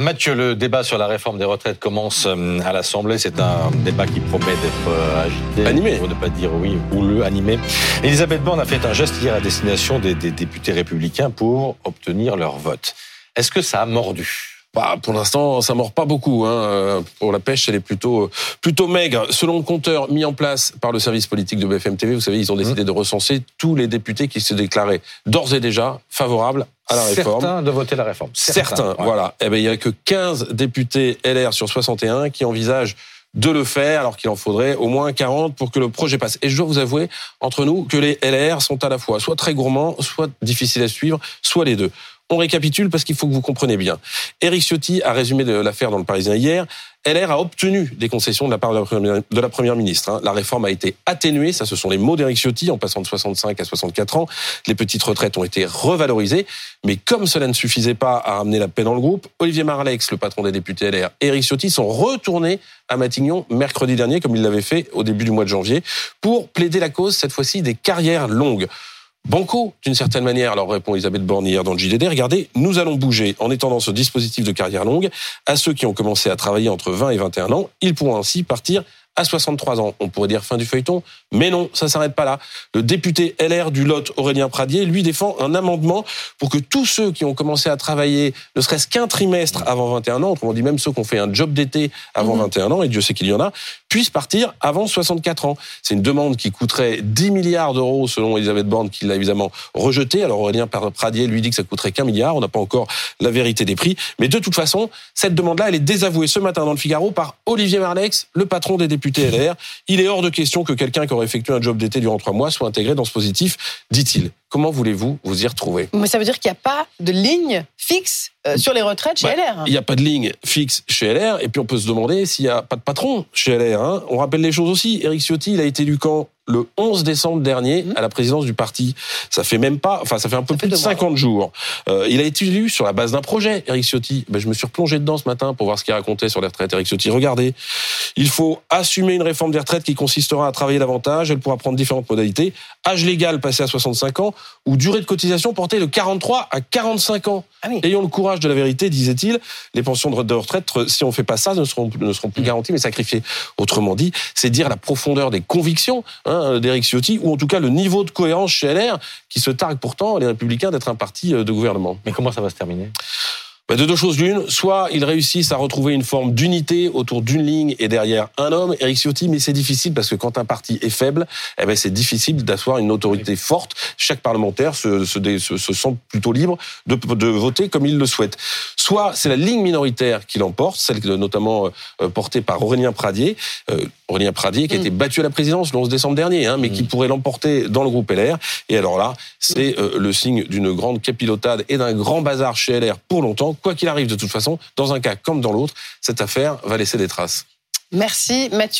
Mathieu, le débat sur la réforme des retraites commence euh, à l'Assemblée. C'est un débat qui promet d'être euh, agité. Animé. Pour ne pas dire oui ou le animé. Elisabeth Borne a fait un geste hier à destination des, des députés républicains pour obtenir leur vote. Est-ce que ça a mordu? Bah, pour l'instant, ça mord pas beaucoup. Hein. Pour la pêche, elle est plutôt plutôt maigre. Selon le compteur mis en place par le service politique de BFM TV, vous savez, ils ont décidé mmh. de recenser tous les députés qui se déclaraient d'ores et déjà favorables à la réforme. Certains de voter la réforme. Certains, voilà. Eh ben, il y a que 15 députés LR sur 61 qui envisagent de le faire, alors qu'il en faudrait au moins 40 pour que le projet passe. Et je dois vous avouer, entre nous, que les LR sont à la fois soit très gourmands, soit difficiles à suivre, soit les deux. On récapitule parce qu'il faut que vous compreniez bien. Eric Ciotti a résumé l'affaire dans le Parisien hier. LR a obtenu des concessions de la part de la première, ministre. Hein. La réforme a été atténuée, ça ce sont les mots d'Eric Ciotti, en passant de 65 à 64 ans. Les petites retraites ont été revalorisées, mais comme cela ne suffisait pas à ramener la paix dans le groupe, Olivier Marlex, le patron des députés LR, et Eric Ciotti sont retournés à Matignon mercredi dernier, comme ils l'avaient fait au début du mois de janvier, pour plaider la cause, cette fois-ci, des carrières longues. Banco, d'une certaine manière, alors répond Elisabeth Borne hier dans le JDD, regardez, nous allons bouger en étendant ce dispositif de carrière longue à ceux qui ont commencé à travailler entre 20 et 21 ans. Ils pourront ainsi partir à 63 ans. On pourrait dire fin du feuilleton, mais non, ça s'arrête pas là. Le député LR du Lot, Aurélien Pradier, lui défend un amendement pour que tous ceux qui ont commencé à travailler ne serait-ce qu'un trimestre avant 21 ans, autrement dit même ceux qui ont fait un job d'été avant 21 mhm. ans, et Dieu sait qu'il y en a, puissent partir avant 64 ans. C'est une demande qui coûterait 10 milliards d'euros selon Elisabeth Borne, qui l'a évidemment rejetée. Alors Aurélien Pradier lui dit que ça coûterait qu'un milliard. On n'a pas encore la vérité des prix. Mais de toute façon, cette demande-là, elle est désavouée ce matin dans le Figaro par Olivier Marlex, le patron des députés Il est hors de question que quelqu'un qui aurait effectué un job d'été durant trois mois soit intégré dans ce positif, dit-il. Comment voulez-vous vous y retrouver? Mais ça veut dire qu'il n'y a pas de ligne fixe euh, sur les retraites chez bah, LR. Il n'y a pas de ligne fixe chez LR, et puis on peut se demander s'il n'y a pas de patron chez LR. Hein. On rappelle les choses aussi. Éric Ciotti, il a été élu quand? Le 11 décembre dernier mmh. à la présidence du parti. Ça fait même pas, enfin ça fait un peu plus de 50 jours. Euh, il a été élu sur la base d'un projet, Éric Ciotti. Ben, je me suis replongé dedans ce matin pour voir ce qu'il racontait sur les retraites. Éric Ciotti, regardez, il faut assumer une réforme des retraites qui consistera à travailler davantage. Elle pourra prendre différentes modalités. Âge légal passé à 65 ans ou durée de cotisation portée de 43 à 45 ans. Ah Ayons le courage de la vérité, disait-il. Les pensions de retraite, si on fait pas ça, ne seront, ne seront plus garanties, mais sacrifiées. Autrement dit, c'est dire la profondeur des convictions hein, d'Éric Ciotti, ou en tout cas le niveau de cohérence chez LR, qui se targue pourtant, les Républicains, d'être un parti euh, de gouvernement. Mais comment ça va se terminer? De deux choses l'une, soit ils réussissent à retrouver une forme d'unité autour d'une ligne et derrière un homme, Eric Ciotti, mais c'est difficile parce que quand un parti est faible, eh ben c'est difficile d'asseoir une autorité forte. Chaque parlementaire se, se, se, sent plutôt libre de, de, voter comme il le souhaite. Soit c'est la ligne minoritaire qui l'emporte, celle notamment euh, portée par Aurélien Pradier, euh, Aurélien Pradier qui a mm. été battu à la présidence le 11 décembre dernier, hein, mais qui mm. pourrait l'emporter dans le groupe LR. Et alors là, c'est euh, le signe d'une grande capilotade et d'un grand bazar chez LR pour longtemps quoi qu'il arrive de toute façon, dans un cas comme dans l'autre, cette affaire va laisser des traces. Merci Mathieu.